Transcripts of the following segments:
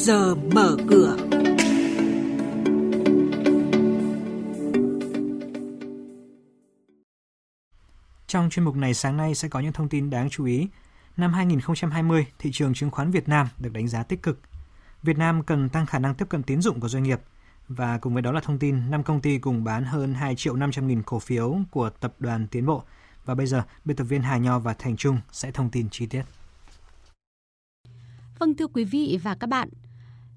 giờ mở cửa. Trong chuyên mục này sáng nay sẽ có những thông tin đáng chú ý. Năm 2020, thị trường chứng khoán Việt Nam được đánh giá tích cực. Việt Nam cần tăng khả năng tiếp cận tín dụng của doanh nghiệp. Và cùng với đó là thông tin 5 công ty cùng bán hơn 2 triệu 500 nghìn cổ phiếu của tập đoàn Tiến Bộ. Và bây giờ, biên tập viên Hà Nho và Thành Trung sẽ thông tin chi tiết. Vâng thưa quý vị và các bạn,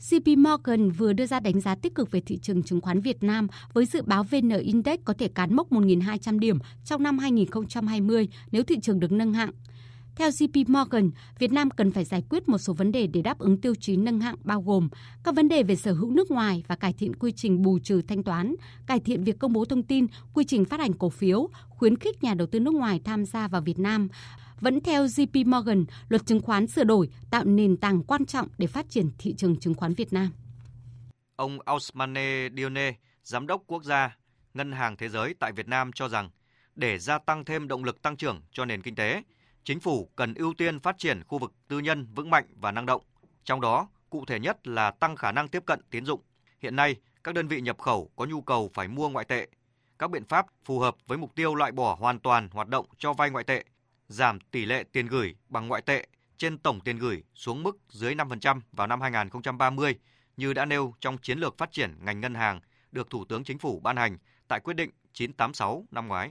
JP Morgan vừa đưa ra đánh giá tích cực về thị trường chứng khoán Việt Nam với dự báo VN Index có thể cán mốc 1.200 điểm trong năm 2020 nếu thị trường được nâng hạng. Theo JP Morgan, Việt Nam cần phải giải quyết một số vấn đề để đáp ứng tiêu chí nâng hạng bao gồm các vấn đề về sở hữu nước ngoài và cải thiện quy trình bù trừ thanh toán, cải thiện việc công bố thông tin, quy trình phát hành cổ phiếu, khuyến khích nhà đầu tư nước ngoài tham gia vào Việt Nam vẫn theo JP Morgan, luật chứng khoán sửa đổi tạo nền tảng quan trọng để phát triển thị trường chứng khoán Việt Nam. Ông Ousmane Dione, Giám đốc quốc gia Ngân hàng Thế giới tại Việt Nam cho rằng để gia tăng thêm động lực tăng trưởng cho nền kinh tế, chính phủ cần ưu tiên phát triển khu vực tư nhân vững mạnh và năng động. Trong đó, cụ thể nhất là tăng khả năng tiếp cận tín dụng. Hiện nay, các đơn vị nhập khẩu có nhu cầu phải mua ngoại tệ. Các biện pháp phù hợp với mục tiêu loại bỏ hoàn toàn hoạt động cho vay ngoại tệ giảm tỷ lệ tiền gửi bằng ngoại tệ trên tổng tiền gửi xuống mức dưới 5% vào năm 2030 như đã nêu trong chiến lược phát triển ngành ngân hàng được Thủ tướng Chính phủ ban hành tại quyết định 986 năm ngoái.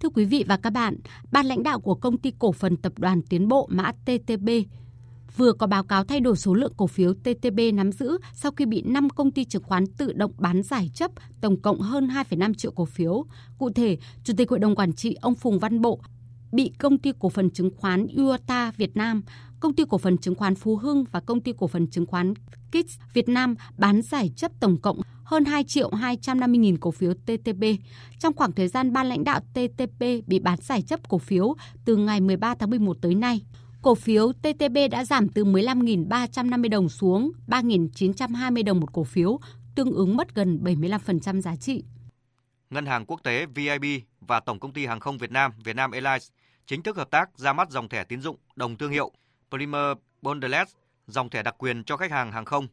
Thưa quý vị và các bạn, ban lãnh đạo của công ty cổ phần tập đoàn Tiến Bộ mã TTB vừa có báo cáo thay đổi số lượng cổ phiếu TTB nắm giữ sau khi bị 5 công ty chứng khoán tự động bán giải chấp tổng cộng hơn 2,5 triệu cổ phiếu. Cụ thể, Chủ tịch Hội đồng Quản trị ông Phùng Văn Bộ bị công ty cổ phần chứng khoán Uota Việt Nam, công ty cổ phần chứng khoán Phú Hưng và công ty cổ phần chứng khoán Kids Việt Nam bán giải chấp tổng cộng hơn 2 triệu 250 nghìn cổ phiếu TTP. Trong khoảng thời gian ban lãnh đạo TTP bị bán giải chấp cổ phiếu từ ngày 13 tháng 11 tới nay, cổ phiếu TTB đã giảm từ 15.350 đồng xuống 3.920 đồng một cổ phiếu, tương ứng mất gần 75% giá trị. Ngân hàng quốc tế VIB và Tổng công ty Hàng không Việt Nam Vietnam Airlines chính thức hợp tác ra mắt dòng thẻ tín dụng đồng thương hiệu Primer Bondless, dòng thẻ đặc quyền cho khách hàng hàng không.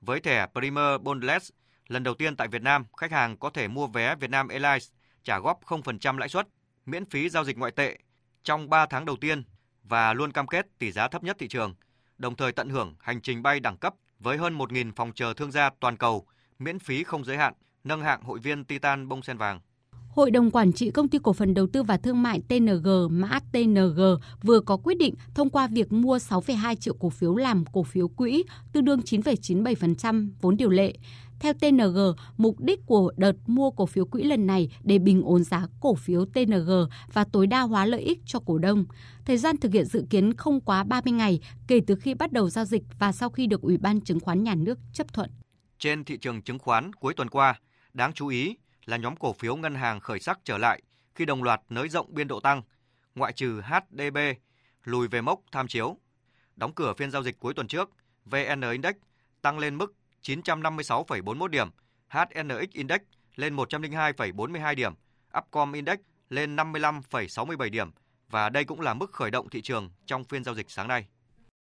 Với thẻ Primer Bondless, lần đầu tiên tại Việt Nam, khách hàng có thể mua vé Vietnam Airlines trả góp 0% lãi suất, miễn phí giao dịch ngoại tệ trong 3 tháng đầu tiên và luôn cam kết tỷ giá thấp nhất thị trường, đồng thời tận hưởng hành trình bay đẳng cấp với hơn 1.000 phòng chờ thương gia toàn cầu, miễn phí không giới hạn, nâng hạng hội viên Titan bông sen vàng. Hội đồng Quản trị Công ty Cổ phần Đầu tư và Thương mại TNG mã TNG vừa có quyết định thông qua việc mua 6,2 triệu cổ phiếu làm cổ phiếu quỹ, tương đương 9,97% vốn điều lệ. Theo TNG, mục đích của đợt mua cổ phiếu quỹ lần này để bình ổn giá cổ phiếu TNG và tối đa hóa lợi ích cho cổ đông. Thời gian thực hiện dự kiến không quá 30 ngày kể từ khi bắt đầu giao dịch và sau khi được Ủy ban Chứng khoán Nhà nước chấp thuận. Trên thị trường chứng khoán cuối tuần qua, đáng chú ý là nhóm cổ phiếu ngân hàng khởi sắc trở lại khi đồng loạt nới rộng biên độ tăng, ngoại trừ HDB lùi về mốc tham chiếu. Đóng cửa phiên giao dịch cuối tuần trước, VN Index tăng lên mức 956,41 điểm, HNX Index lên 102,42 điểm, Upcom Index lên 55,67 điểm và đây cũng là mức khởi động thị trường trong phiên giao dịch sáng nay.